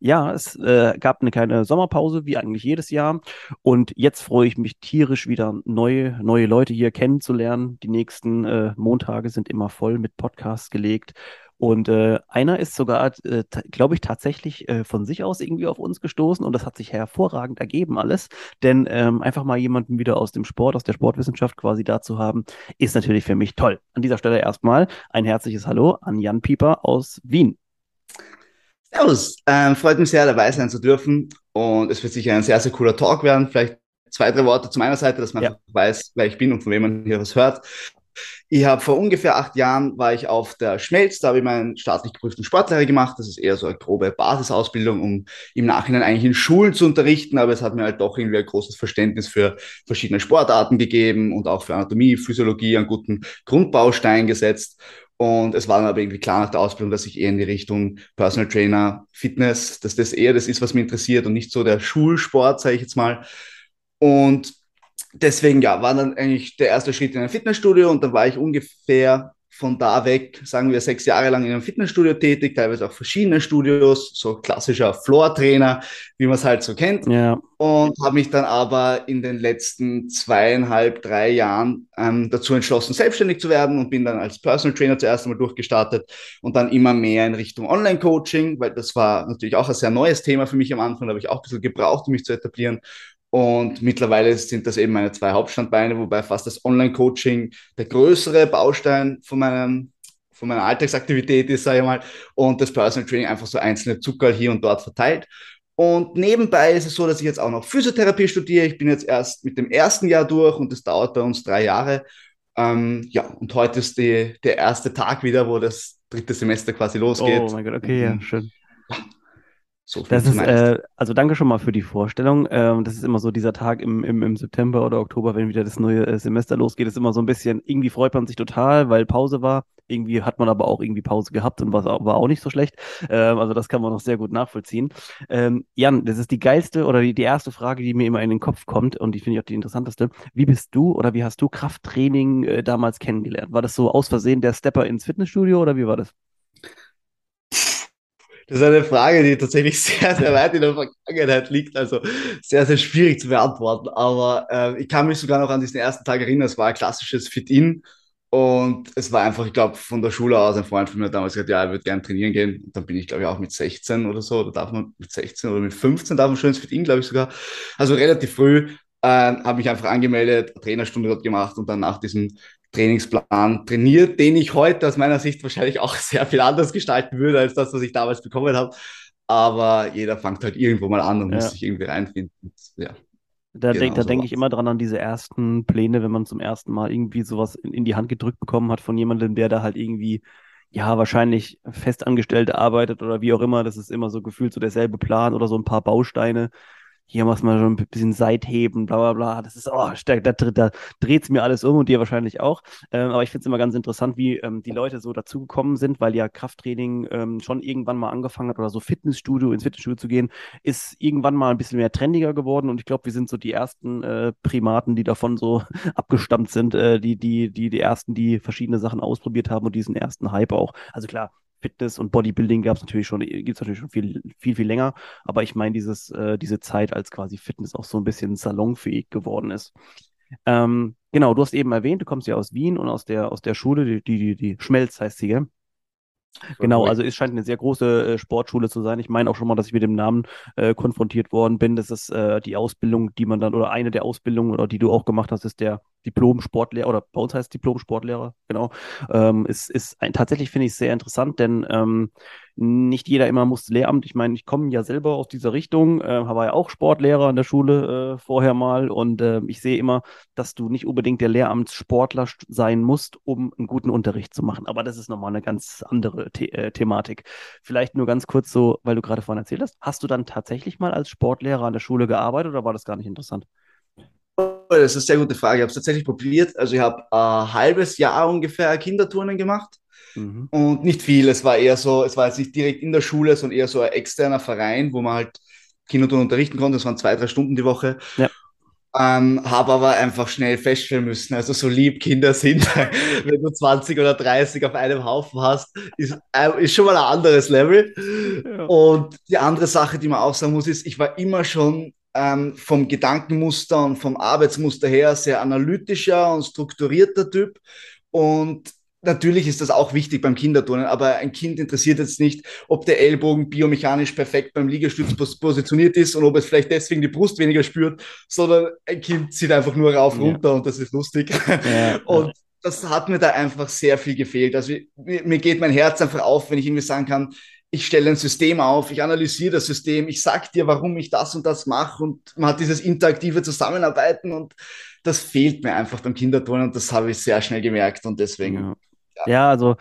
ja, es äh, gab eine kleine Sommerpause, wie eigentlich jedes Jahr. Und jetzt freue ich mich tierisch wieder, neue, neue Leute hier kennenzulernen. Die nächsten äh, Montage sind immer voll mit Podcasts gelegt. Und äh, einer ist sogar, äh, glaube ich, tatsächlich äh, von sich aus irgendwie auf uns gestoßen und das hat sich hervorragend ergeben alles. Denn ähm, einfach mal jemanden wieder aus dem Sport, aus der Sportwissenschaft quasi da zu haben, ist natürlich für mich toll. An dieser Stelle erstmal ein herzliches Hallo an Jan Pieper aus Wien. Servus, ähm, freut mich sehr, dabei sein zu dürfen. Und es wird sicher ein sehr, sehr cooler Talk werden. Vielleicht zwei, drei Worte zu meiner Seite, dass man ja. weiß, wer ich bin und von wem man hier was hört. Ich habe vor ungefähr acht Jahren war ich auf der Schmelz, da habe ich meinen staatlich geprüften Sportlehrer gemacht. Das ist eher so eine grobe Basisausbildung, um im Nachhinein eigentlich in Schulen zu unterrichten, aber es hat mir halt doch irgendwie ein großes Verständnis für verschiedene Sportarten gegeben und auch für Anatomie, Physiologie, einen guten Grundbaustein gesetzt. Und es war dann aber irgendwie klar nach der Ausbildung, dass ich eher in die Richtung Personal Trainer, Fitness, dass das eher das ist, was mich interessiert und nicht so der Schulsport, sage ich jetzt mal. Und deswegen, ja, war dann eigentlich der erste Schritt in ein Fitnessstudio und dann war ich ungefähr von da weg, sagen wir, sechs Jahre lang in einem Fitnessstudio tätig, teilweise auch verschiedene Studios, so klassischer Floor-Trainer, wie man es halt so kennt. Ja. Und habe mich dann aber in den letzten zweieinhalb, drei Jahren ähm, dazu entschlossen, selbstständig zu werden und bin dann als Personal Trainer zuerst einmal durchgestartet und dann immer mehr in Richtung Online-Coaching, weil das war natürlich auch ein sehr neues Thema für mich am Anfang, da habe ich auch ein bisschen gebraucht, um mich zu etablieren. Und mittlerweile sind das eben meine zwei Hauptstandbeine, wobei fast das Online-Coaching der größere Baustein von meinem von meiner Alltagsaktivität ist, sage ich mal, und das Personal Training einfach so einzelne Zucker hier und dort verteilt. Und nebenbei ist es so, dass ich jetzt auch noch Physiotherapie studiere. Ich bin jetzt erst mit dem ersten Jahr durch und das dauert bei uns drei Jahre. Ähm, ja, und heute ist die, der erste Tag wieder, wo das dritte Semester quasi losgeht. Oh mein Gott, okay, ja, schön. So das ist, äh, also danke schon mal für die Vorstellung. Ähm, das ist immer so dieser Tag im, im, im September oder Oktober, wenn wieder das neue äh, Semester losgeht, ist immer so ein bisschen, irgendwie freut man sich total, weil Pause war. Irgendwie hat man aber auch irgendwie Pause gehabt und war, war auch nicht so schlecht. Ähm, also das kann man noch sehr gut nachvollziehen. Ähm, Jan, das ist die geilste oder die, die erste Frage, die mir immer in den Kopf kommt und die finde ich auch die interessanteste. Wie bist du oder wie hast du Krafttraining äh, damals kennengelernt? War das so aus Versehen der Stepper ins Fitnessstudio oder wie war das? Das ist eine Frage, die tatsächlich sehr, sehr weit in der Vergangenheit liegt, also sehr, sehr schwierig zu beantworten. Aber äh, ich kann mich sogar noch an diesen ersten Tag erinnern, es war ein klassisches Fit-In und es war einfach, ich glaube, von der Schule aus, ein Freund von mir damals gesagt, ja, er würde gerne trainieren gehen. Und dann bin ich, glaube ich, auch mit 16 oder so, oder darf man mit 16 oder mit 15 darf man schon ins Fit-In, glaube ich sogar. Also relativ früh äh, habe mich einfach angemeldet, Trainerstunde dort gemacht und dann nach diesem Trainingsplan trainiert, den ich heute aus meiner Sicht wahrscheinlich auch sehr viel anders gestalten würde, als das, was ich damals bekommen habe. Aber jeder fängt halt irgendwo mal an und ja. muss sich irgendwie reinfinden. Ja. Da, genau, denk, da so denke ich immer dran an diese ersten Pläne, wenn man zum ersten Mal irgendwie sowas in, in die Hand gedrückt bekommen hat von jemandem, der da halt irgendwie ja, wahrscheinlich festangestellt arbeitet oder wie auch immer. Das ist immer so gefühlt so derselbe Plan oder so ein paar Bausteine, hier du mal so ein bisschen Seitheben, bla bla bla. Das ist, oh, da, da, da dreht es mir alles um und dir wahrscheinlich auch. Ähm, aber ich finde es immer ganz interessant, wie ähm, die Leute so dazugekommen sind, weil ja Krafttraining ähm, schon irgendwann mal angefangen hat oder so Fitnessstudio, ins Fitnessstudio zu gehen, ist irgendwann mal ein bisschen mehr trendiger geworden und ich glaube, wir sind so die ersten äh, Primaten, die davon so abgestammt sind, äh, die, die, die, die ersten, die verschiedene Sachen ausprobiert haben und diesen ersten Hype auch. Also klar, Fitness und Bodybuilding gab es natürlich schon, gibt es natürlich schon viel, viel, viel länger. Aber ich meine, dieses, äh, diese Zeit, als quasi Fitness auch so ein bisschen salonfähig geworden ist. Ähm, genau, du hast eben erwähnt, du kommst ja aus Wien und aus der, aus der Schule, die, die, die Schmelz heißt sie, gell? Genau, also es scheint eine sehr große äh, Sportschule zu sein. Ich meine auch schon mal, dass ich mit dem Namen äh, konfrontiert worden bin. Das ist äh, die Ausbildung, die man dann, oder eine der Ausbildungen, oder die du auch gemacht hast, ist der Diplom-Sportlehrer oder bei uns heißt Diplom-Sportlehrer, genau. Ähm, ist, ist ein, tatsächlich finde ich sehr interessant, denn ähm, nicht jeder immer muss Lehramt. Ich meine, ich komme ja selber aus dieser Richtung, äh, war ja auch Sportlehrer an der Schule äh, vorher mal und äh, ich sehe immer, dass du nicht unbedingt der Lehramtssportler sein musst, um einen guten Unterricht zu machen. Aber das ist nochmal eine ganz andere The äh, Thematik. Vielleicht nur ganz kurz so, weil du gerade vorhin erzählt hast, hast du dann tatsächlich mal als Sportlehrer an der Schule gearbeitet oder war das gar nicht interessant? Das ist eine sehr gute Frage. Ich habe es tatsächlich probiert. Also ich habe ein halbes Jahr ungefähr Kinderturnen gemacht mhm. und nicht viel. Es war eher so, es war jetzt nicht direkt in der Schule, sondern eher so ein externer Verein, wo man halt Kinderturnen unterrichten konnte. Das waren zwei, drei Stunden die Woche. Ja. Ähm, habe aber einfach schnell feststellen müssen, also so lieb Kinder sind, wenn du 20 oder 30 auf einem Haufen hast, ist, äh, ist schon mal ein anderes Level. Ja. Und die andere Sache, die man auch sagen muss, ist, ich war immer schon ähm, vom Gedankenmuster und vom Arbeitsmuster her sehr analytischer und strukturierter Typ. Und natürlich ist das auch wichtig beim Kinderturnen, aber ein Kind interessiert jetzt nicht, ob der Ellbogen biomechanisch perfekt beim Liegestütz positioniert ist und ob es vielleicht deswegen die Brust weniger spürt, sondern ein Kind zieht einfach nur rauf, runter ja. und das ist lustig. Ja, und ja. das hat mir da einfach sehr viel gefehlt. Also mir, mir geht mein Herz einfach auf, wenn ich irgendwie sagen kann, ich stelle ein System auf, ich analysiere das System, ich sag dir, warum ich das und das mache und man hat dieses interaktive Zusammenarbeiten und das fehlt mir einfach beim Kinderturnen und das habe ich sehr schnell gemerkt und deswegen. Ja, ja. ja also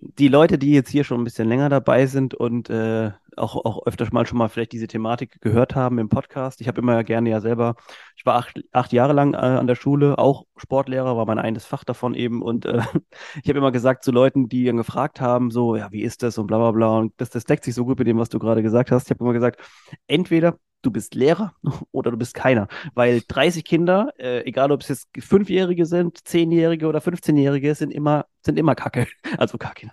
die Leute, die jetzt hier schon ein bisschen länger dabei sind und äh, auch, auch öfters mal schon mal vielleicht diese Thematik gehört haben im Podcast. Ich habe immer gerne ja selber, ich war acht, acht Jahre lang äh, an der Schule, auch Sportlehrer, war mein eines Fach davon eben. Und äh, ich habe immer gesagt zu Leuten, die dann gefragt haben, so, ja, wie ist das und bla bla bla. Und das, das deckt sich so gut mit dem, was du gerade gesagt hast. Ich habe immer gesagt, entweder du bist Lehrer oder du bist keiner. Weil 30 Kinder, äh, egal ob es jetzt Fünfjährige sind, Zehnjährige oder 15-Jährige, sind immer, sind immer Kacke. Also Kacke,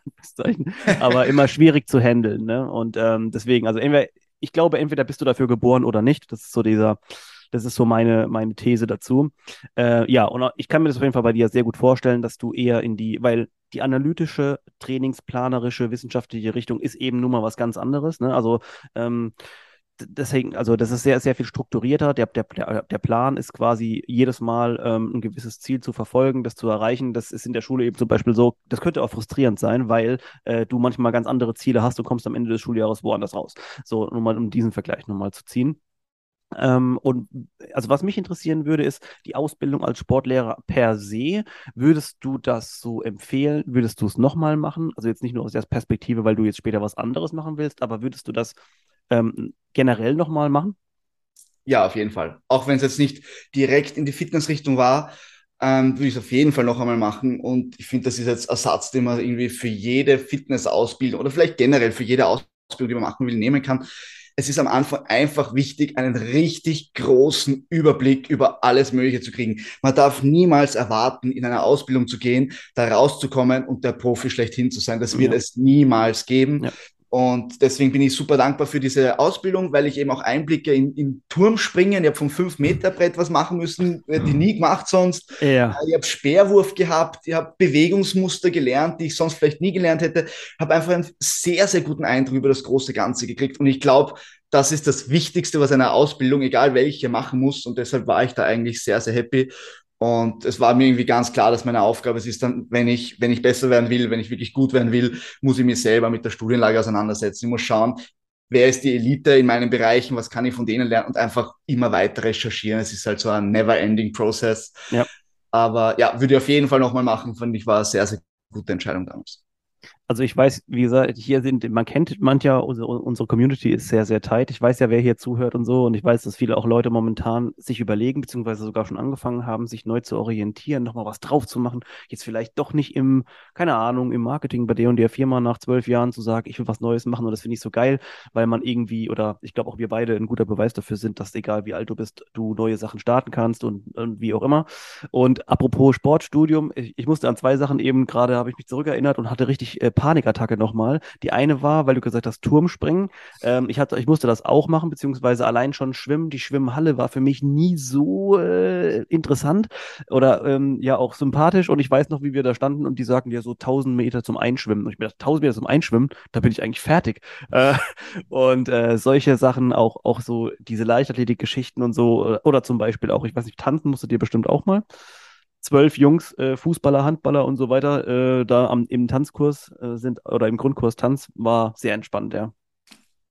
aber immer schwierig zu handeln. Ne? Und ähm, deswegen, also entweder, ich glaube, entweder bist du dafür geboren oder nicht. Das ist so dieser, das ist so meine, meine These dazu. Äh, ja, und ich kann mir das auf jeden Fall bei dir sehr gut vorstellen, dass du eher in die, weil die analytische, trainingsplanerische, wissenschaftliche Richtung ist eben nun mal was ganz anderes. Ne? Also ähm, deswegen, also das ist sehr, sehr viel strukturierter. Der, der, der Plan ist quasi jedes Mal ähm, ein gewisses Ziel zu verfolgen, das zu erreichen. Das ist in der Schule eben zum Beispiel so, das könnte auch frustrierend sein, weil äh, du manchmal ganz andere Ziele hast und kommst am Ende des Schuljahres woanders raus. So, nur mal um diesen Vergleich nochmal zu ziehen. Ähm, und also was mich interessieren würde, ist die Ausbildung als Sportlehrer per se. Würdest du das so empfehlen? Würdest du es nochmal machen? Also jetzt nicht nur aus der Perspektive, weil du jetzt später was anderes machen willst, aber würdest du das ähm, generell nochmal machen? Ja, auf jeden Fall. Auch wenn es jetzt nicht direkt in die Fitnessrichtung war, ähm, würde ich es auf jeden Fall noch einmal machen. Und ich finde, das ist jetzt Ersatz, den man irgendwie für jede Fitnessausbildung oder vielleicht generell für jede Ausbildung, die man machen will, nehmen kann. Es ist am Anfang einfach wichtig, einen richtig großen Überblick über alles Mögliche zu kriegen. Man darf niemals erwarten, in eine Ausbildung zu gehen, da rauszukommen und der Profi schlechthin zu sein. Das wird ja. es niemals geben. Ja. Und deswegen bin ich super dankbar für diese Ausbildung, weil ich eben auch Einblicke in, in Turmspringen, ich habe vom 5-Meter-Brett was machen müssen, hätte ich nie gemacht sonst. Ja. Ich habe Speerwurf gehabt, ich habe Bewegungsmuster gelernt, die ich sonst vielleicht nie gelernt hätte. Habe einfach einen sehr, sehr guten Eindruck über das große Ganze gekriegt. Und ich glaube, das ist das Wichtigste, was eine Ausbildung, egal welche, machen muss. Und deshalb war ich da eigentlich sehr, sehr happy. Und es war mir irgendwie ganz klar, dass meine Aufgabe es ist dann, wenn ich, wenn ich besser werden will, wenn ich wirklich gut werden will, muss ich mich selber mit der Studienlage auseinandersetzen. Ich muss schauen, wer ist die Elite in meinen Bereichen, was kann ich von denen lernen und einfach immer weiter recherchieren. Es ist halt so ein never-ending Process. Ja. Aber ja, würde ich auf jeden Fall nochmal machen, fand ich war eine sehr, sehr gute Entscheidung damals. Also ich weiß, wie gesagt, hier sind, man kennt mancher, unsere, unsere Community ist sehr, sehr tight. Ich weiß ja, wer hier zuhört und so. Und ich weiß, dass viele auch Leute momentan sich überlegen, beziehungsweise sogar schon angefangen haben, sich neu zu orientieren, nochmal was drauf zu machen. Jetzt vielleicht doch nicht im, keine Ahnung, im Marketing bei der und der Firma nach zwölf Jahren zu sagen, ich will was Neues machen und das finde ich so geil, weil man irgendwie, oder ich glaube auch wir beide ein guter Beweis dafür sind, dass egal wie alt du bist, du neue Sachen starten kannst und, und wie auch immer. Und apropos Sportstudium, ich, ich musste an zwei Sachen eben gerade, habe ich mich zurückerinnert und hatte richtig äh, Panikattacke nochmal. Die eine war, weil du gesagt hast, Turmspringen. Ähm, ich, hatte, ich musste das auch machen, beziehungsweise allein schon schwimmen. Die Schwimmhalle war für mich nie so äh, interessant oder ähm, ja auch sympathisch. Und ich weiß noch, wie wir da standen und die sagten ja so 1000 Meter zum Einschwimmen. Und ich mir dachte, 1000 Meter zum Einschwimmen, da bin ich eigentlich fertig. Äh, und äh, solche Sachen, auch, auch so diese Leichtathletik-Geschichten und so, oder zum Beispiel auch, ich weiß nicht, tanzen musstet ihr bestimmt auch mal. Zwölf Jungs, äh, Fußballer, Handballer und so weiter, äh, da am, im Tanzkurs äh, sind oder im Grundkurs Tanz, war sehr entspannt, ja.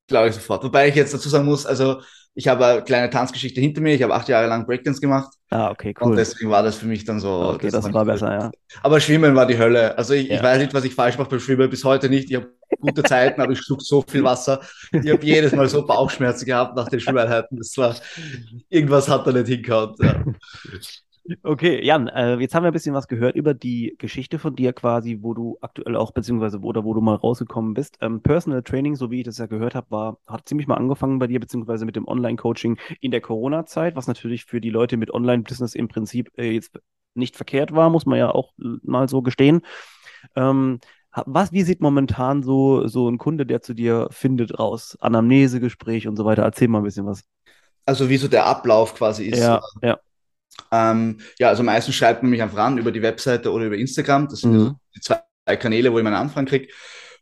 Glaube ich sofort. Wobei ich jetzt dazu sagen muss, also ich habe eine kleine Tanzgeschichte hinter mir. Ich habe acht Jahre lang Breakdance gemacht. Ah, okay, cool. Und deswegen war das für mich dann so. Okay, das, das war besser, ja. Aber Schwimmen war die Hölle. Also ich, ja. ich weiß nicht, was ich falsch mache beim Schwimmen, bis heute nicht. Ich habe gute Zeiten, aber ich schlug so viel Wasser. Ich habe jedes Mal so Bauchschmerzen gehabt nach den Schwimmeinheiten. Das war, irgendwas hat da nicht hingehauen. Ja. Okay, Jan, äh, jetzt haben wir ein bisschen was gehört über die Geschichte von dir quasi, wo du aktuell auch, beziehungsweise wo, oder wo du mal rausgekommen bist. Ähm, Personal Training, so wie ich das ja gehört habe, war, hat ziemlich mal angefangen bei dir, beziehungsweise mit dem Online-Coaching in der Corona-Zeit, was natürlich für die Leute mit Online-Business im Prinzip äh, jetzt nicht verkehrt war, muss man ja auch mal so gestehen. Ähm, was, wie sieht momentan so, so ein Kunde, der zu dir findet, raus? Anamnesegespräch und so weiter. Erzähl mal ein bisschen was. Also wie so der Ablauf quasi ist. Ja, ja. Ähm, ja, also meistens schreibt man mich einfach an über die Webseite oder über Instagram. Das sind mhm. die zwei Kanäle, wo ich meine Anfragen kriege.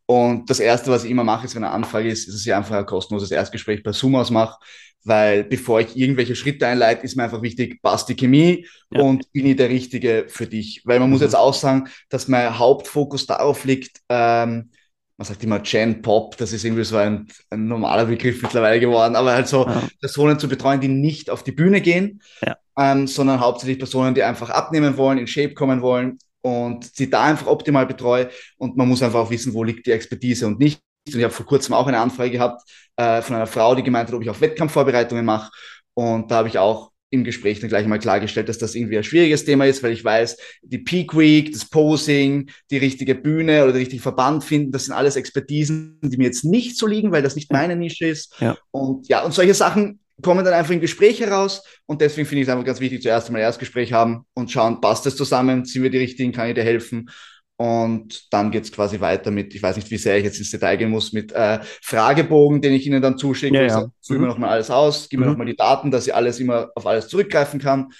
Und das Erste, was ich immer mache, ist, wenn eine Anfrage ist, ist es ja einfach ein kostenloses Erstgespräch bei Zoom ausmache, weil bevor ich irgendwelche Schritte einleite, ist mir einfach wichtig, passt die Chemie ja. und bin ich der Richtige für dich. Weil man mhm. muss jetzt auch sagen, dass mein Hauptfokus darauf liegt, ähm, man sagt immer Gen Pop, das ist irgendwie so ein, ein normaler Begriff mittlerweile geworden, aber halt so ja. Personen zu betreuen, die nicht auf die Bühne gehen, ja ähm, sondern hauptsächlich Personen, die einfach abnehmen wollen, in Shape kommen wollen und sie da einfach optimal betreue. Und man muss einfach auch wissen, wo liegt die Expertise und nicht. Und ich habe vor kurzem auch eine Anfrage gehabt äh, von einer Frau, die gemeint hat, ob ich auch Wettkampfvorbereitungen mache. Und da habe ich auch im Gespräch dann gleich mal klargestellt, dass das irgendwie ein schwieriges Thema ist, weil ich weiß, die Peak Week, das Posing, die richtige Bühne oder den richtigen Verband finden, das sind alles Expertisen, die mir jetzt nicht so liegen, weil das nicht meine Nische ist. Ja. Und ja, und solche Sachen kommen dann einfach in Gespräche raus und deswegen finde ich es einfach ganz wichtig, zuerst einmal Erstgespräch haben und schauen, passt das zusammen, sind wir die Richtigen, kann ich dir helfen und dann geht es quasi weiter mit, ich weiß nicht, wie sehr ich jetzt ins Detail gehen muss, mit äh, Fragebogen, den ich Ihnen dann zuschicke. Ja, ja. Fülle mhm. mir nochmal alles aus, gib mhm. mir nochmal die Daten, dass ich alles immer auf alles zurückgreifen kann.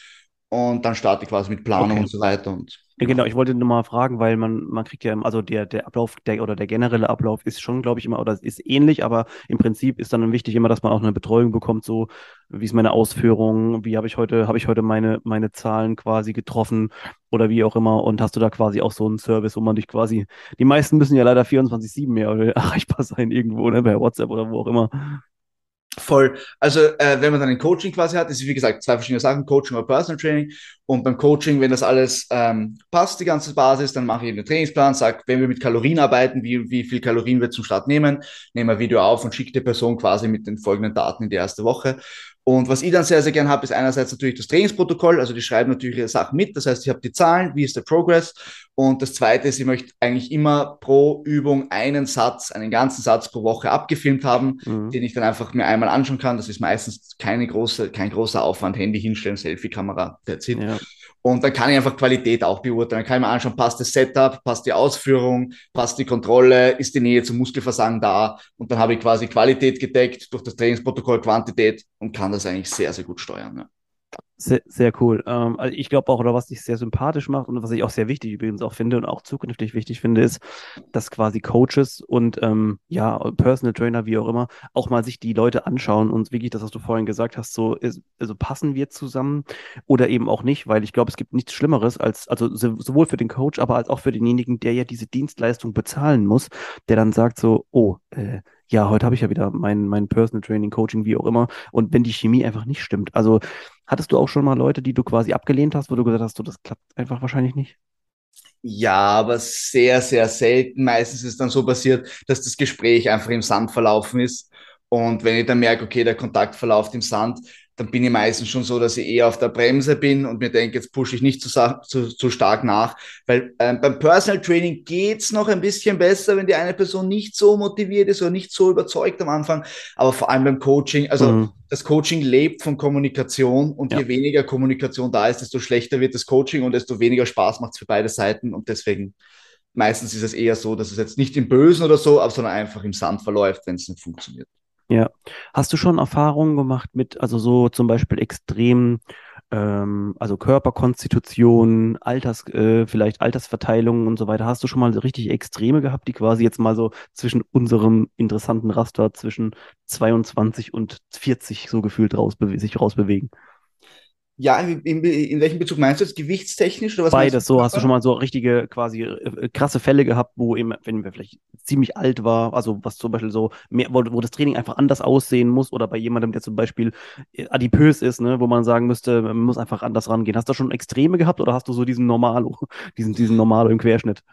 Und dann starte ich quasi mit Planung okay. und so weiter. Und ja, genau, ich wollte nur mal fragen, weil man, man kriegt ja, also der, der Ablauf der, oder der generelle Ablauf ist schon, glaube ich, immer, oder ist ähnlich, aber im Prinzip ist dann wichtig immer, dass man auch eine Betreuung bekommt, so wie ist meine Ausführung, wie habe ich heute, habe ich heute meine, meine Zahlen quasi getroffen oder wie auch immer und hast du da quasi auch so einen Service, wo man dich quasi, die meisten müssen ja leider 24-7 mehr erreichbar sein irgendwo, ne, bei WhatsApp oder wo auch immer. Voll. Also, äh, wenn man dann ein Coaching quasi hat, ist wie gesagt zwei verschiedene Sachen, Coaching oder Personal Training. Und beim Coaching, wenn das alles ähm, passt, die ganze Basis, dann mache ich einen Trainingsplan, sage, wenn wir mit Kalorien arbeiten, wie, wie viel Kalorien wir zum Start nehmen, nehme ein Video auf und schicke die Person quasi mit den folgenden Daten in die erste Woche. Und was ich dann sehr, sehr gern habe, ist einerseits natürlich das Trainingsprotokoll. Also die schreiben natürlich ihre Sachen mit. Das heißt, ich habe die Zahlen, wie ist der Progress. Und das zweite ist, ich möchte eigentlich immer pro Übung einen Satz, einen ganzen Satz pro Woche abgefilmt haben, mhm. den ich dann einfach mir einmal anschauen kann. Das ist meistens keine große, kein großer Aufwand. Handy hinstellen, Selfie-Kamera, that's it. Ja. Und dann kann ich einfach Qualität auch beurteilen. Dann kann ich mir anschauen, passt das Setup, passt die Ausführung, passt die Kontrolle, ist die Nähe zum Muskelversagen da. Und dann habe ich quasi Qualität gedeckt durch das Trainingsprotokoll, Quantität und kann das eigentlich sehr, sehr gut steuern. Ja. Sehr, sehr cool. Ähm, also ich glaube auch, oder was dich sehr sympathisch macht und was ich auch sehr wichtig übrigens auch finde und auch zukünftig wichtig finde, ist, dass quasi Coaches und ähm, ja, Personal Trainer, wie auch immer, auch mal sich die Leute anschauen und wirklich das, was du vorhin gesagt hast, so ist, also passen wir zusammen oder eben auch nicht, weil ich glaube, es gibt nichts Schlimmeres als, also sowohl für den Coach, aber als auch für denjenigen, der ja diese Dienstleistung bezahlen muss, der dann sagt so, oh, äh, ja, heute habe ich ja wieder mein, mein Personal Training, Coaching, wie auch immer. Und wenn die Chemie einfach nicht stimmt. Also hattest du auch schon mal Leute, die du quasi abgelehnt hast, wo du gesagt hast, so, das klappt einfach wahrscheinlich nicht? Ja, aber sehr, sehr selten. Meistens ist dann so passiert, dass das Gespräch einfach im Sand verlaufen ist. Und wenn ich dann merke, okay, der Kontakt verläuft im Sand, dann bin ich meistens schon so, dass ich eher auf der Bremse bin und mir denke, jetzt pushe ich nicht zu, zu, zu stark nach. Weil ähm, beim Personal Training geht's noch ein bisschen besser, wenn die eine Person nicht so motiviert ist oder nicht so überzeugt am Anfang. Aber vor allem beim Coaching, also mhm. das Coaching lebt von Kommunikation und ja. je weniger Kommunikation da ist, desto schlechter wird das Coaching und desto weniger Spaß macht es für beide Seiten. Und deswegen meistens ist es eher so, dass es jetzt nicht im Bösen oder so, sondern einfach im Sand verläuft, wenn es nicht funktioniert. Ja. Hast du schon Erfahrungen gemacht mit, also so zum Beispiel extrem, ähm, also Körperkonstitution, Alters, äh, vielleicht Altersverteilung und so weiter? Hast du schon mal richtig Extreme gehabt, die quasi jetzt mal so zwischen unserem interessanten Raster zwischen 22 und 40 so gefühlt rausbe sich rausbewegen? Ja, in, in, in, welchem Bezug meinst du jetzt? Gewichtstechnisch oder was? Beides, so hast du schon mal so richtige, quasi äh, krasse Fälle gehabt, wo eben, wenn wir vielleicht ziemlich alt war, also was zum Beispiel so, mehr, wo, wo, das Training einfach anders aussehen muss oder bei jemandem, der zum Beispiel äh, adipös ist, ne, wo man sagen müsste, man muss einfach anders rangehen. Hast du schon Extreme gehabt oder hast du so diesen Normalo, diesen, diesen Normalo im Querschnitt?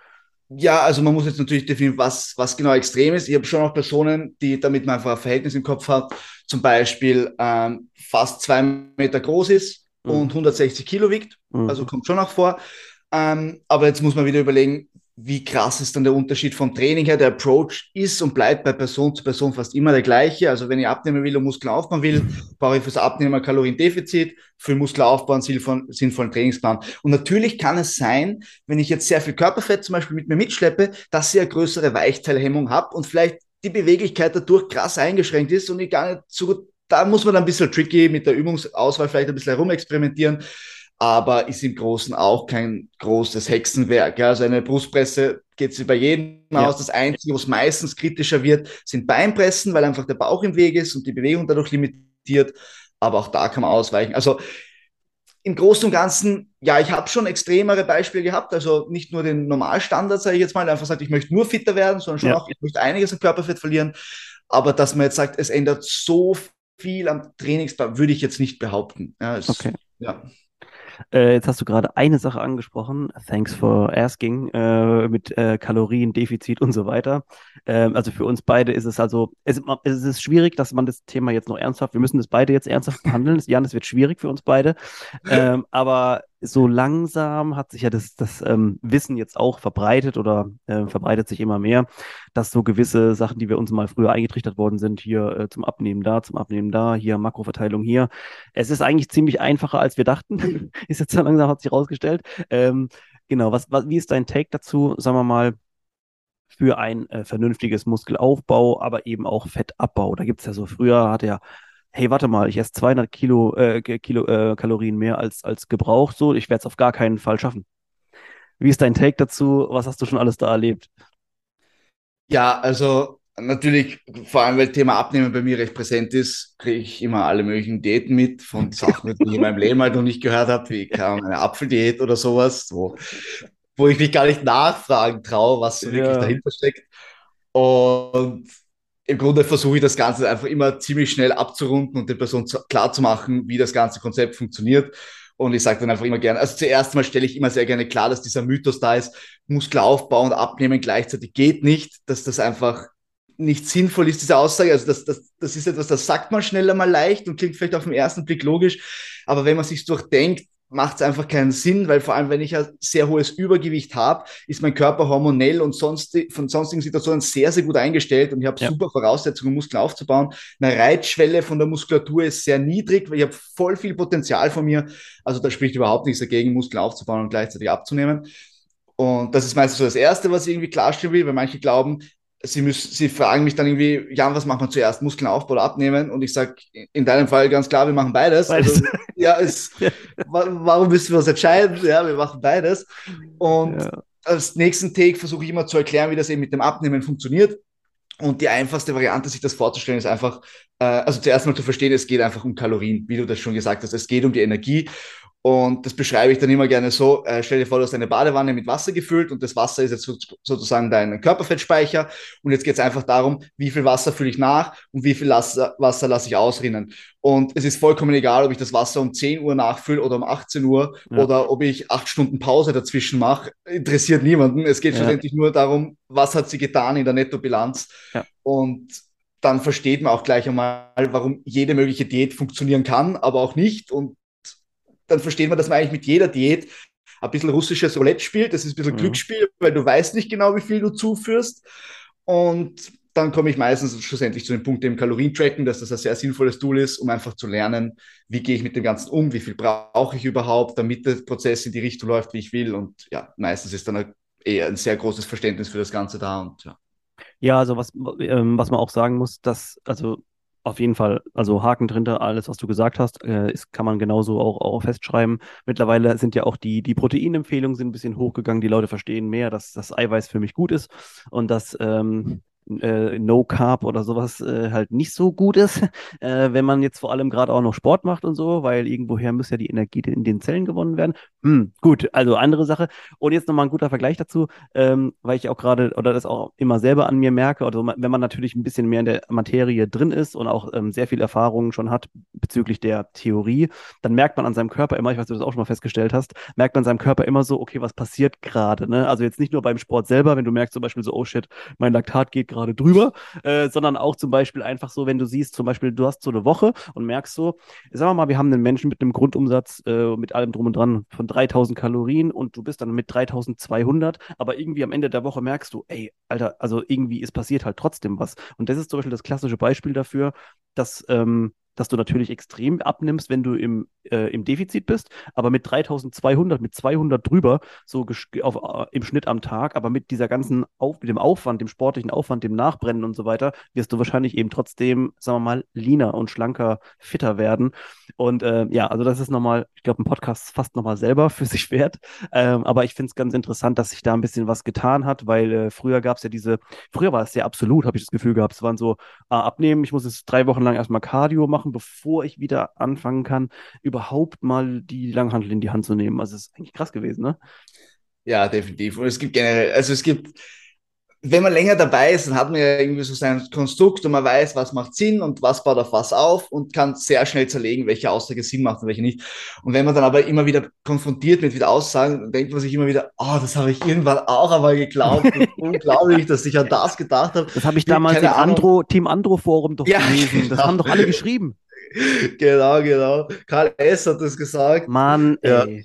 Ja, also man muss jetzt natürlich definieren, was, was genau extrem ist. Ich habe schon auch Personen, die, damit man einfach ein Verhältnis im Kopf hat, zum Beispiel ähm, fast zwei Meter groß ist mhm. und 160 Kilo wiegt. Mhm. Also kommt schon auch vor. Ähm, aber jetzt muss man wieder überlegen, wie krass ist dann der Unterschied vom Training her? Der Approach ist und bleibt bei Person zu Person fast immer der gleiche. Also wenn ich abnehmen will und Muskeln aufbauen will, brauche ich fürs Abnehmen ein Kaloriendefizit, für Muskelaufbau einen sinnvollen Trainingsplan. Und natürlich kann es sein, wenn ich jetzt sehr viel Körperfett zum Beispiel mit mir mitschleppe, dass ich eine größere Weichteilhemmung habe und vielleicht die Beweglichkeit dadurch krass eingeschränkt ist und ich gar nicht so gut, da muss man dann ein bisschen tricky mit der Übungsauswahl vielleicht ein bisschen herumexperimentieren aber ist im Großen auch kein großes Hexenwerk. Also eine Brustpresse geht sie bei jedem ja. aus. Das Einzige, was meistens kritischer wird, sind Beinpressen, weil einfach der Bauch im Weg ist und die Bewegung dadurch limitiert. Aber auch da kann man ausweichen. Also im Großen und Ganzen, ja, ich habe schon extremere Beispiele gehabt. Also nicht nur den Normalstandard, sage ich jetzt mal, einfach sagt, ich möchte nur fitter werden, sondern schon ja. auch, ich möchte einiges an Körperfett verlieren. Aber dass man jetzt sagt, es ändert so viel am Trainingsplan, würde ich jetzt nicht behaupten. Ja, es, okay. Ja. Äh, jetzt hast du gerade eine Sache angesprochen. Thanks for asking. Äh, mit äh, Kaloriendefizit und so weiter. Ähm, also für uns beide ist es also, es, es, ist schwierig, dass man das Thema jetzt noch ernsthaft, wir müssen das beide jetzt ernsthaft behandeln. Jan, es wird schwierig für uns beide. Ähm, aber so langsam hat sich ja das, das ähm, Wissen jetzt auch verbreitet oder äh, verbreitet sich immer mehr, dass so gewisse Sachen, die wir uns mal früher eingetrichtert worden sind, hier äh, zum Abnehmen da, zum Abnehmen da, hier Makroverteilung hier. Es ist eigentlich ziemlich einfacher, als wir dachten. ist jetzt so langsam, hat sich herausgestellt. Ähm, genau, was, was, wie ist dein Take dazu, sagen wir mal, für ein äh, vernünftiges Muskelaufbau, aber eben auch Fettabbau? Da gibt es ja so, früher hat ja hey, warte mal, ich esse 200 Kilo, äh, Kilo äh, Kalorien mehr als, als gebraucht, so, ich werde es auf gar keinen Fall schaffen. Wie ist dein Take dazu? Was hast du schon alles da erlebt? Ja, also natürlich, vor allem weil Thema Abnehmen bei mir recht präsent ist, kriege ich immer alle möglichen Diäten mit von Sachen, die ich in meinem Leben halt noch nicht gehört habe, wie eine Apfeldiät oder sowas, wo, wo ich mich gar nicht nachfragen traue, was so ja. wirklich dahinter steckt. Und im Grunde versuche ich das Ganze einfach immer ziemlich schnell abzurunden und der Person zu, klar zu machen, wie das ganze Konzept funktioniert. Und ich sage dann einfach immer gerne, also zuerst mal stelle ich immer sehr gerne klar, dass dieser Mythos da ist, Muskelaufbau und Abnehmen gleichzeitig geht nicht, dass das einfach nicht sinnvoll ist, diese Aussage. Also das, das, das ist etwas, das sagt man schneller mal leicht und klingt vielleicht auf den ersten Blick logisch. Aber wenn man sich durchdenkt, macht es einfach keinen Sinn, weil vor allem, wenn ich ein sehr hohes Übergewicht habe, ist mein Körper hormonell und sonst, von sonstigen Situationen sehr, sehr gut eingestellt und ich habe ja. super Voraussetzungen, Muskeln aufzubauen. Eine Reitschwelle von der Muskulatur ist sehr niedrig, weil ich habe voll viel Potenzial von mir. Also da spricht überhaupt nichts dagegen, Muskeln aufzubauen und gleichzeitig abzunehmen. Und das ist meistens so das Erste, was ich irgendwie klarstellen will, weil manche glauben, sie müssen, sie fragen mich dann irgendwie, Jan, was macht man zuerst? Muskeln aufbauen oder abnehmen? Und ich sage in deinem Fall ganz klar, wir machen beides. beides. Also, ja, es, warum müssen wir uns entscheiden? Ja, wir machen beides. Und ja. als nächsten Take versuche ich immer zu erklären, wie das eben mit dem Abnehmen funktioniert. Und die einfachste Variante, sich das vorzustellen, ist einfach, äh, also zuerst mal zu verstehen, es geht einfach um Kalorien, wie du das schon gesagt hast. Es geht um die Energie. Und das beschreibe ich dann immer gerne so, äh, stell dir vor, du hast eine Badewanne mit Wasser gefüllt und das Wasser ist jetzt so, sozusagen dein Körperfettspeicher. Und jetzt geht es einfach darum, wie viel Wasser fülle ich nach und wie viel Wasser, Wasser lasse ich ausrinnen. Und es ist vollkommen egal, ob ich das Wasser um 10 Uhr nachfülle oder um 18 Uhr ja. oder ob ich acht Stunden Pause dazwischen mache. Interessiert niemanden. Es geht ja. schlussendlich nur darum, was hat sie getan in der Nettobilanz. Ja. Und dann versteht man auch gleich einmal, warum jede mögliche Diät funktionieren kann, aber auch nicht. Und dann versteht man, dass man eigentlich mit jeder Diät ein bisschen russisches Roulette spielt. Das ist ein bisschen mhm. Glücksspiel, weil du weißt nicht genau, wie viel du zuführst. Und dann komme ich meistens schlussendlich zu dem Punkt im Kalorientracken, dass das ein sehr sinnvolles Tool ist, um einfach zu lernen, wie gehe ich mit dem Ganzen um, wie viel brauche ich überhaupt, damit der Prozess in die Richtung läuft, wie ich will. Und ja, meistens ist dann eher ein sehr großes Verständnis für das Ganze da. Und ja. Ja, also was, ähm, was man auch sagen muss, dass, also auf jeden Fall, also Haken drunter, alles, was du gesagt hast, äh, ist, kann man genauso auch, auch festschreiben. Mittlerweile sind ja auch die, die Proteinempfehlungen sind ein bisschen hochgegangen. Die Leute verstehen mehr, dass das Eiweiß für mich gut ist und dass ähm, äh, No Carb oder sowas äh, halt nicht so gut ist, äh, wenn man jetzt vor allem gerade auch noch Sport macht und so, weil irgendwoher muss ja die Energie in den Zellen gewonnen werden. Hm, gut, also andere Sache. Und jetzt nochmal ein guter Vergleich dazu, ähm, weil ich auch gerade oder das auch immer selber an mir merke, also wenn man natürlich ein bisschen mehr in der Materie drin ist und auch ähm, sehr viel Erfahrung schon hat bezüglich der Theorie, dann merkt man an seinem Körper immer, ich weiß, du das auch schon mal festgestellt hast, merkt man an seinem Körper immer so, okay, was passiert gerade, ne? Also jetzt nicht nur beim Sport selber, wenn du merkst zum Beispiel so, oh shit, mein Laktat geht gerade drüber, äh, sondern auch zum Beispiel einfach so, wenn du siehst, zum Beispiel, du hast so eine Woche und merkst so, sagen wir mal, wir haben einen Menschen mit einem Grundumsatz äh, mit allem drum und dran von 3000 Kalorien und du bist dann mit 3200, aber irgendwie am Ende der Woche merkst du, ey, Alter, also irgendwie ist passiert halt trotzdem was. Und das ist zum Beispiel das klassische Beispiel dafür, dass ähm, dass du natürlich extrem abnimmst, wenn du im, äh, im Defizit bist, aber mit 3200, mit 200 drüber, so auf, äh, im Schnitt am Tag, aber mit dieser ganzen, auf, mit dem Aufwand, dem sportlichen Aufwand, dem Nachbrennen und so weiter, wirst du wahrscheinlich eben trotzdem, sagen wir mal, leaner und schlanker, fitter werden. Und äh, ja, also das ist nochmal, ich glaube, ein Podcast fast nochmal selber für sich wert. Ähm, aber ich finde es ganz interessant, dass sich da ein bisschen was getan hat, weil äh, früher gab es ja diese, früher war es sehr absolut, habe ich das Gefühl gehabt. Es waren so, ah, abnehmen, ich muss jetzt drei Wochen lang erstmal Cardio machen bevor ich wieder anfangen kann, überhaupt mal die Langhandel in die Hand zu nehmen. Also es ist eigentlich krass gewesen, ne? Ja, definitiv. Und es gibt generell, also es gibt wenn man länger dabei ist, dann hat man ja irgendwie so sein Konstrukt und man weiß, was macht Sinn und was baut auf was auf und kann sehr schnell zerlegen, welche Aussage Sinn macht und welche nicht. Und wenn man dann aber immer wieder konfrontiert mit wieder Aussagen, denkt man sich immer wieder, oh, das habe ich irgendwann auch einmal geglaubt. unglaublich, dass ich an das gedacht habe. Das habe ich damals im Andro, Team Andro Forum doch ja, gelesen. Genau. Das haben doch alle geschrieben. Genau, genau. Karl S. hat das gesagt. Mann, ey. Ja.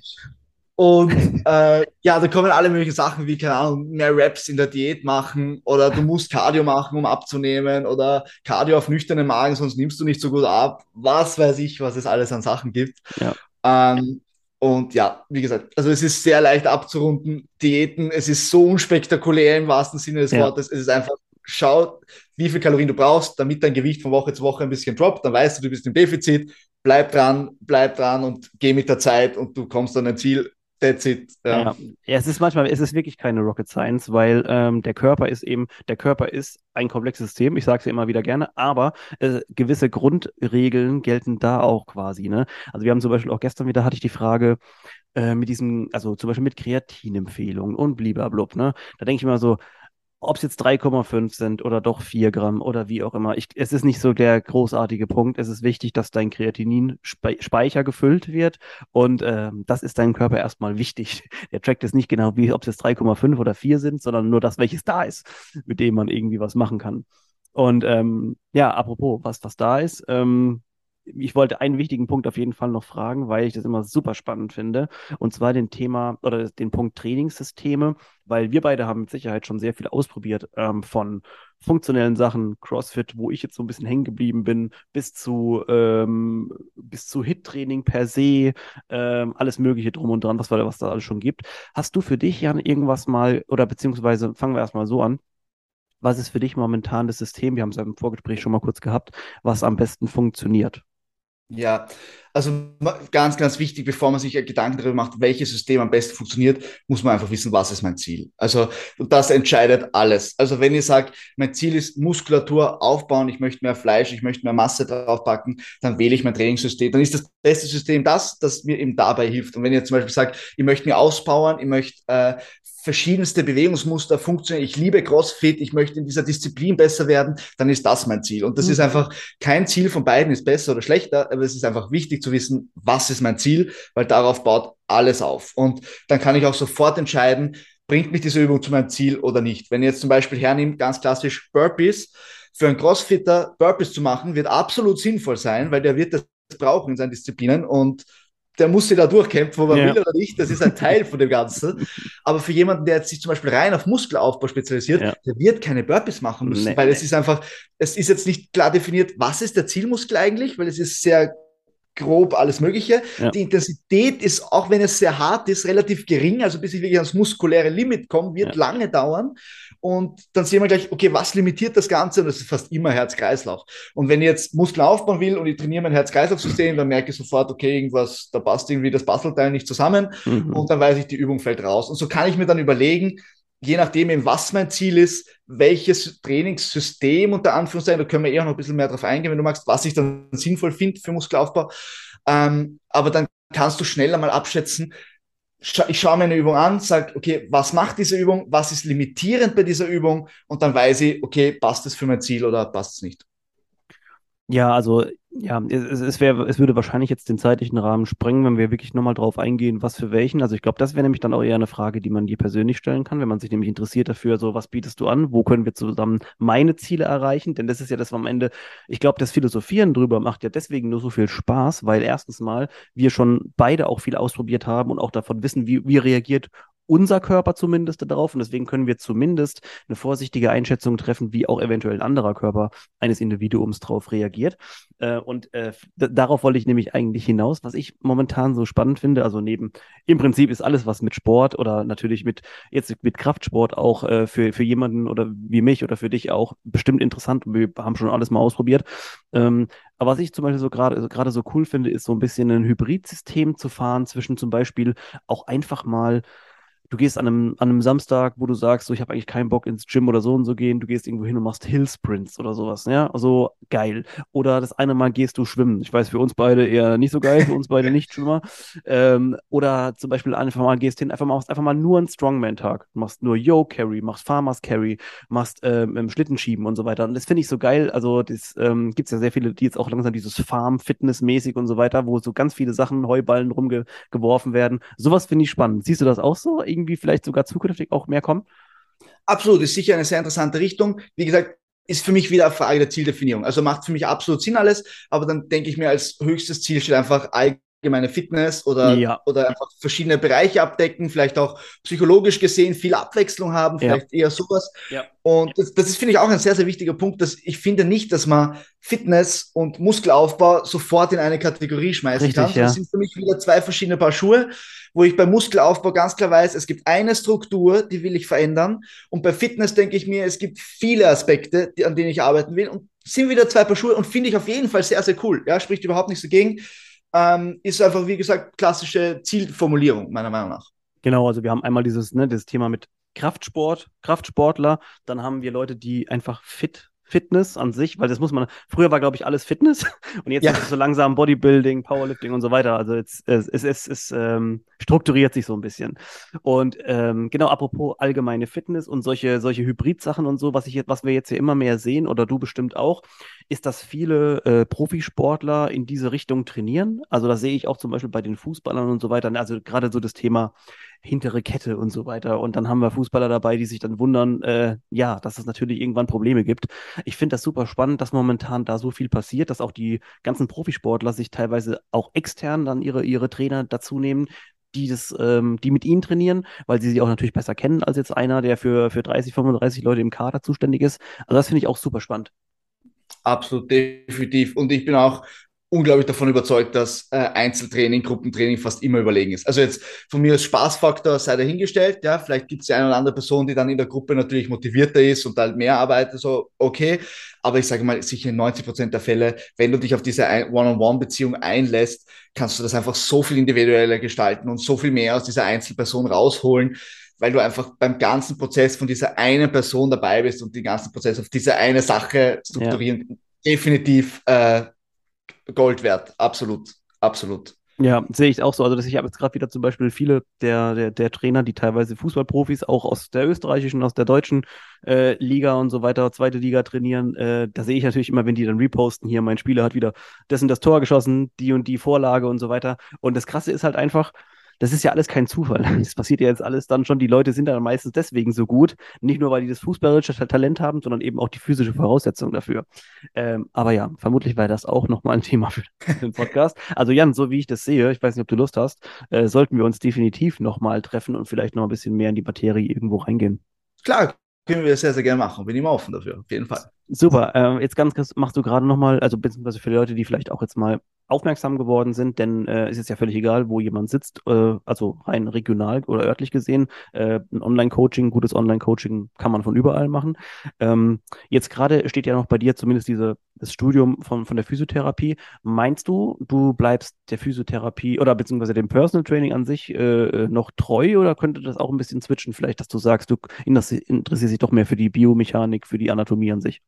Und äh, ja, da kommen alle möglichen Sachen wie, keine Ahnung, mehr Raps in der Diät machen oder du musst Cardio machen, um abzunehmen oder Cardio auf nüchternen Magen, sonst nimmst du nicht so gut ab. Was weiß ich, was es alles an Sachen gibt. Ja. Ähm, und ja, wie gesagt, also es ist sehr leicht abzurunden. Diäten, es ist so unspektakulär im wahrsten Sinne des ja. Wortes. Es ist einfach, schau, wie viel Kalorien du brauchst, damit dein Gewicht von Woche zu Woche ein bisschen droppt. Dann weißt du, du bist im Defizit. Bleib dran, bleib dran und geh mit der Zeit und du kommst an dein Ziel That's it. Ja. ja. es ist manchmal, es ist wirklich keine Rocket Science, weil ähm, der Körper ist eben, der Körper ist ein komplexes System, ich sage es ja immer wieder gerne, aber äh, gewisse Grundregeln gelten da auch quasi. Ne? Also wir haben zum Beispiel auch gestern wieder, hatte ich die Frage, äh, mit diesem, also zum Beispiel mit Kreatinempfehlungen und blub, ne? Da denke ich immer so, ob es jetzt 3,5 sind oder doch 4 Gramm oder wie auch immer. Ich, es ist nicht so der großartige Punkt. Es ist wichtig, dass dein Kreatinin-Speicher gefüllt wird und ähm, das ist deinem Körper erstmal wichtig. Der trackt es nicht genau, wie ob es jetzt 3,5 oder 4 sind, sondern nur das, welches da ist, mit dem man irgendwie was machen kann. Und ähm, ja, apropos, was, was da ist, ähm, ich wollte einen wichtigen Punkt auf jeden Fall noch fragen, weil ich das immer super spannend finde. Und zwar den Thema oder den Punkt Trainingssysteme, weil wir beide haben mit Sicherheit schon sehr viel ausprobiert ähm, von funktionellen Sachen, CrossFit, wo ich jetzt so ein bisschen hängen geblieben bin, bis zu, ähm, bis zu Hit-Training per se, ähm, alles Mögliche drum und dran, was, was da alles schon gibt. Hast du für dich, Jan, irgendwas mal, oder beziehungsweise fangen wir erstmal so an, was ist für dich momentan das System, wir haben es ja im Vorgespräch schon mal kurz gehabt, was am besten funktioniert? Ja, also ganz, ganz wichtig, bevor man sich Gedanken darüber macht, welches System am besten funktioniert, muss man einfach wissen, was ist mein Ziel. Also und das entscheidet alles. Also wenn ihr sagt, mein Ziel ist Muskulatur aufbauen, ich möchte mehr Fleisch, ich möchte mehr Masse draufpacken, dann wähle ich mein Trainingssystem. Dann ist das beste System das, das mir eben dabei hilft. Und wenn ihr zum Beispiel sagt, ich möchte mir auspowern, ich möchte äh, verschiedenste Bewegungsmuster funktionieren. Ich liebe CrossFit, ich möchte in dieser Disziplin besser werden, dann ist das mein Ziel. Und das mhm. ist einfach kein Ziel von beiden ist besser oder schlechter, aber es ist einfach wichtig zu wissen, was ist mein Ziel, weil darauf baut alles auf. Und dann kann ich auch sofort entscheiden, bringt mich diese Übung zu meinem Ziel oder nicht. Wenn ihr jetzt zum Beispiel hernimmt, ganz klassisch Burpees, für einen Crossfitter Burpees zu machen, wird absolut sinnvoll sein, weil der wird das brauchen in seinen Disziplinen und der muss sich da durchkämpfen, ob er ja. will oder nicht. Das ist ein Teil von dem Ganzen. Aber für jemanden, der sich zum Beispiel rein auf Muskelaufbau spezialisiert, ja. der wird keine Burpees machen müssen, nee, weil es ist einfach, es ist jetzt nicht klar definiert, was ist der Zielmuskel eigentlich, weil es ist sehr grob alles Mögliche. Ja. Die Intensität ist, auch wenn es sehr hart ist, relativ gering. Also bis ich wirklich ans muskuläre Limit komme, wird ja. lange dauern. Und dann sehen wir gleich, okay, was limitiert das Ganze? Und das ist fast immer Herz-Kreislauf. Und wenn ich jetzt Muskeln aufbauen will und ich trainiere mein Herz-Kreislauf-System, dann merke ich sofort, okay, irgendwas, da passt irgendwie das Bastelteil nicht zusammen. Mhm. Und dann weiß ich, die Übung fällt raus. Und so kann ich mir dann überlegen, je nachdem, eben, was mein Ziel ist, welches Trainingssystem unter Anführungszeichen, da können wir eher noch ein bisschen mehr drauf eingehen, wenn du magst, was ich dann sinnvoll finde für Muskelaufbau. Ähm, aber dann kannst du schneller mal abschätzen, ich schaue mir eine Übung an, sage, okay, was macht diese Übung, was ist limitierend bei dieser Übung und dann weiß ich, okay, passt es für mein Ziel oder passt es nicht. Ja, also ja, es, es, wär, es würde wahrscheinlich jetzt den zeitlichen Rahmen sprengen, wenn wir wirklich nochmal drauf eingehen, was für welchen. Also ich glaube, das wäre nämlich dann auch eher eine Frage, die man dir persönlich stellen kann, wenn man sich nämlich interessiert dafür, so was bietest du an, wo können wir zusammen meine Ziele erreichen? Denn das ist ja das am Ende, ich glaube, das Philosophieren drüber macht ja deswegen nur so viel Spaß, weil erstens mal wir schon beide auch viel ausprobiert haben und auch davon wissen, wie, wie reagiert unser Körper zumindest darauf und deswegen können wir zumindest eine vorsichtige Einschätzung treffen, wie auch eventuell ein anderer Körper eines Individuums darauf reagiert. Äh, und äh, darauf wollte ich nämlich eigentlich hinaus, was ich momentan so spannend finde. Also neben, im Prinzip ist alles, was mit Sport oder natürlich mit jetzt mit Kraftsport auch äh, für, für jemanden oder wie mich oder für dich auch bestimmt interessant. Wir haben schon alles mal ausprobiert. Ähm, aber was ich zum Beispiel so gerade also gerade so cool finde, ist so ein bisschen ein Hybridsystem zu fahren zwischen zum Beispiel auch einfach mal du gehst an einem, an einem Samstag, wo du sagst, so, ich habe eigentlich keinen Bock ins Gym oder so und so gehen, du gehst irgendwo hin und machst Hill-Sprints oder sowas, ja, also geil. Oder das eine Mal gehst du schwimmen. Ich weiß, für uns beide eher nicht so geil, für uns beide nicht Schwimmer. Ähm, oder zum Beispiel einfach mal gehst hin, einfach mal machst einfach mal nur einen Strongman-Tag. Machst nur Yo-Carry, machst Farmers Carry, machst ähm, Schlittenschieben und so weiter. Und das finde ich so geil. Also, das ähm, gibt es ja sehr viele, die jetzt auch langsam dieses Farm-Fitness-mäßig und so weiter, wo so ganz viele Sachen, Heuballen rumgeworfen werden. Sowas finde ich spannend. Siehst du das auch so? irgendwie vielleicht sogar zukünftig auch mehr kommen? Absolut, ist sicher eine sehr interessante Richtung. Wie gesagt, ist für mich wieder eine Frage der Zieldefinierung. Also macht für mich absolut Sinn alles, aber dann denke ich mir, als höchstes Ziel steht einfach allgemeine Fitness oder, ja. oder einfach verschiedene Bereiche abdecken, vielleicht auch psychologisch gesehen viel Abwechslung haben, vielleicht ja. eher sowas. Ja. Und das, das ist, finde ich, auch ein sehr, sehr wichtiger Punkt, dass ich finde nicht, dass man Fitness und Muskelaufbau sofort in eine Kategorie schmeißen Richtig, kann. Das sind für mich wieder zwei verschiedene Paar Schuhe wo ich beim Muskelaufbau ganz klar weiß, es gibt eine Struktur, die will ich verändern. Und bei Fitness denke ich mir, es gibt viele Aspekte, die, an denen ich arbeiten will. Und sind wieder zwei Paar Schuhe und finde ich auf jeden Fall sehr, sehr cool. Ja, spricht überhaupt nichts dagegen. Ähm, ist einfach, wie gesagt, klassische Zielformulierung, meiner Meinung nach. Genau, also wir haben einmal dieses, ne, dieses Thema mit Kraftsport, Kraftsportler, dann haben wir Leute, die einfach fit Fitness an sich, weil das muss man, früher war, glaube ich, alles Fitness und jetzt ja. ist es so langsam Bodybuilding, Powerlifting und so weiter. Also jetzt, es, es, es, es ähm, strukturiert sich so ein bisschen. Und ähm, genau, apropos allgemeine Fitness und solche, solche Hybrid-Sachen und so, was, ich, was wir jetzt hier immer mehr sehen, oder du bestimmt auch, ist, dass viele äh, Profisportler in diese Richtung trainieren. Also das sehe ich auch zum Beispiel bei den Fußballern und so weiter. Also gerade so das Thema hintere Kette und so weiter. Und dann haben wir Fußballer dabei, die sich dann wundern, äh, ja, dass es natürlich irgendwann Probleme gibt. Ich finde das super spannend, dass momentan da so viel passiert, dass auch die ganzen Profisportler sich teilweise auch extern dann ihre, ihre Trainer dazu nehmen, die, das, ähm, die mit ihnen trainieren, weil sie sie auch natürlich besser kennen als jetzt einer, der für, für 30, 35 Leute im Kader zuständig ist. Also das finde ich auch super spannend. Absolut, definitiv. Und ich bin auch unglaublich davon überzeugt, dass äh, Einzeltraining, Gruppentraining fast immer überlegen ist. Also jetzt von mir als Spaßfaktor sei dahingestellt, ja, vielleicht gibt es die eine oder andere Person, die dann in der Gruppe natürlich motivierter ist und halt mehr arbeitet, so okay. Aber ich sage mal, sicher in 90 Prozent der Fälle, wenn du dich auf diese One-on-One-Beziehung einlässt, kannst du das einfach so viel individueller gestalten und so viel mehr aus dieser Einzelperson rausholen, weil du einfach beim ganzen Prozess von dieser einen Person dabei bist und den ganzen Prozess auf diese eine Sache strukturieren. Ja. Definitiv äh, Gold wert, absolut, absolut. Ja, sehe ich auch so. Also, dass ich habe jetzt gerade wieder zum Beispiel viele der, der, der Trainer, die teilweise Fußballprofis auch aus der österreichischen, aus der deutschen äh, Liga und so weiter, zweite Liga trainieren. Äh, da sehe ich natürlich immer, wenn die dann reposten, hier, mein Spieler hat wieder das und das Tor geschossen, die und die Vorlage und so weiter. Und das Krasse ist halt einfach, das ist ja alles kein Zufall. Das passiert ja jetzt alles dann schon. Die Leute sind dann meistens deswegen so gut. Nicht nur, weil die das fußballerische Talent haben, sondern eben auch die physische Voraussetzung dafür. Ähm, aber ja, vermutlich wäre das auch nochmal ein Thema für den Podcast. Also Jan, so wie ich das sehe, ich weiß nicht, ob du Lust hast, äh, sollten wir uns definitiv nochmal treffen und vielleicht noch ein bisschen mehr in die Materie irgendwo reingehen. Klar, können wir sehr, sehr gerne machen. Bin immer offen dafür, auf jeden Fall. Super. Äh, jetzt ganz kurz machst du gerade nochmal, also beziehungsweise für die Leute, die vielleicht auch jetzt mal aufmerksam geworden sind, denn äh, ist jetzt ja völlig egal, wo jemand sitzt, äh, also rein regional oder örtlich gesehen. Äh, ein Online-Coaching, gutes Online-Coaching kann man von überall machen. Ähm, jetzt gerade steht ja noch bei dir zumindest diese, das Studium von, von der Physiotherapie. Meinst du, du bleibst der Physiotherapie oder beziehungsweise dem Personal Training an sich äh, noch treu oder könnte das auch ein bisschen switchen? Vielleicht, dass du sagst, du interessierst dich doch mehr für die Biomechanik, für die Anatomie an sich.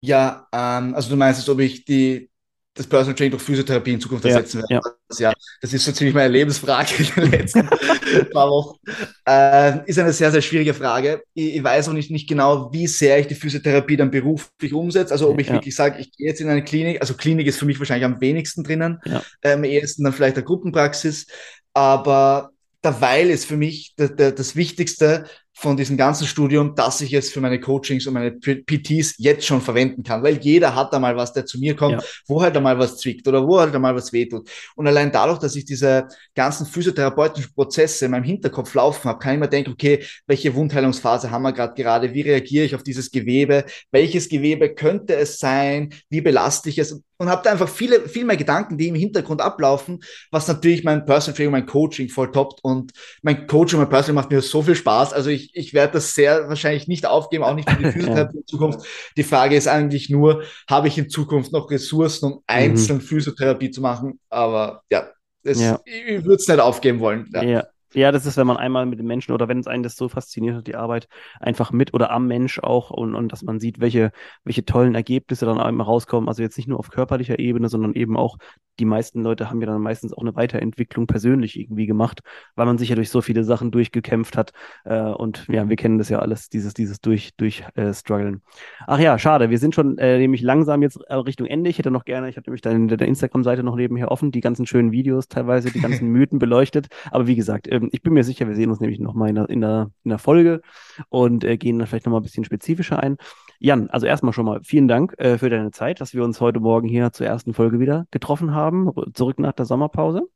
Ja, ähm, also du meinst jetzt, ob ich die, das Personal Training durch Physiotherapie in Zukunft ersetzen ja, werde. Ja. ja, das ist so ziemlich meine Lebensfrage in den letzten paar Wochen. Äh, ist eine sehr, sehr schwierige Frage. Ich, ich, weiß auch nicht, nicht genau, wie sehr ich die Physiotherapie dann beruflich umsetze. Also ob ich ja. wirklich sage, ich gehe jetzt in eine Klinik. Also Klinik ist für mich wahrscheinlich am wenigsten drinnen. Ja. Ähm, ehesten dann vielleicht eine Gruppenpraxis. Aber derweil ist für mich der, der, das Wichtigste, von diesem ganzen Studium, dass ich es für meine Coachings und meine PTs jetzt schon verwenden kann, weil jeder hat da mal was, der zu mir kommt, ja. wo halt einmal was zwickt oder wo halt einmal was wehtut. Und allein dadurch, dass ich diese ganzen physiotherapeutischen Prozesse in meinem Hinterkopf laufen habe, kann ich mir denken, okay, welche Wundheilungsphase haben wir gerade gerade, wie reagiere ich auf dieses Gewebe, welches Gewebe könnte es sein, wie belaste ich es und habe da einfach viele, viel mehr Gedanken, die im Hintergrund ablaufen, was natürlich mein Personal Training, mein Coaching voll toppt und mein Coaching, mein Personal macht mir so viel Spaß. Also ich ich, werde das sehr wahrscheinlich nicht aufgeben, auch nicht für die Physiotherapie in Zukunft. Die Frage ist eigentlich nur, habe ich in Zukunft noch Ressourcen, um einzeln mhm. Physiotherapie zu machen? Aber ja, es, ja. ich würde es nicht aufgeben wollen. Ja. ja. Ja, das ist, wenn man einmal mit dem Menschen oder wenn es einen das so fasziniert hat, die Arbeit einfach mit oder am Mensch auch und, und dass man sieht, welche, welche tollen Ergebnisse dann einmal rauskommen. Also jetzt nicht nur auf körperlicher Ebene, sondern eben auch die meisten Leute haben ja dann meistens auch eine Weiterentwicklung persönlich irgendwie gemacht, weil man sich ja durch so viele Sachen durchgekämpft hat. Äh, und ja, wir kennen das ja alles, dieses, dieses durch, durch äh, Struggeln. Ach ja, schade. Wir sind schon äh, nämlich langsam jetzt äh, Richtung Ende. Ich hätte noch gerne, ich habe nämlich deine, deine Instagram-Seite noch nebenher offen, die ganzen schönen Videos teilweise, die ganzen Mythen beleuchtet. Aber wie gesagt, ähm, ich bin mir sicher, wir sehen uns nämlich nochmal in der, in, der, in der Folge und äh, gehen dann vielleicht nochmal ein bisschen spezifischer ein. Jan, also erstmal schon mal vielen Dank äh, für deine Zeit, dass wir uns heute Morgen hier zur ersten Folge wieder getroffen haben, zurück nach der Sommerpause.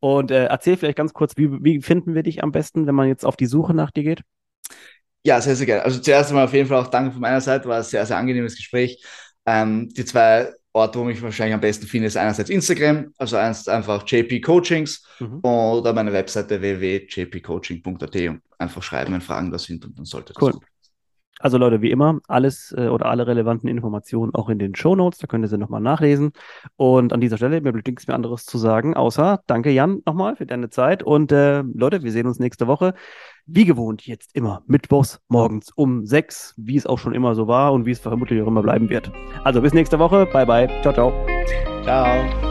Und äh, erzähl vielleicht ganz kurz, wie, wie finden wir dich am besten, wenn man jetzt auf die Suche nach dir geht? Ja, sehr, sehr gerne. Also zuerst einmal auf jeden Fall auch danke von meiner Seite, war ein sehr, sehr angenehmes Gespräch. Ähm, die zwei Orte, wo mich wahrscheinlich am besten finde, ist einerseits Instagram, also einfach JP Coachings mhm. oder meine Webseite www.jpcoaching.at und einfach schreiben, wenn Fragen da sind und dann sollte das cool. Gut. Also Leute, wie immer, alles äh, oder alle relevanten Informationen auch in den Show Notes, da könnt ihr sie nochmal nachlesen. Und an dieser Stelle, mir bleibt nichts mehr anderes zu sagen, außer danke Jan nochmal für deine Zeit. Und äh, Leute, wir sehen uns nächste Woche. Wie gewohnt, jetzt immer mittwochs morgens um sechs, wie es auch schon immer so war und wie es vermutlich auch immer bleiben wird. Also bis nächste Woche. Bye bye. Ciao, ciao. Ciao.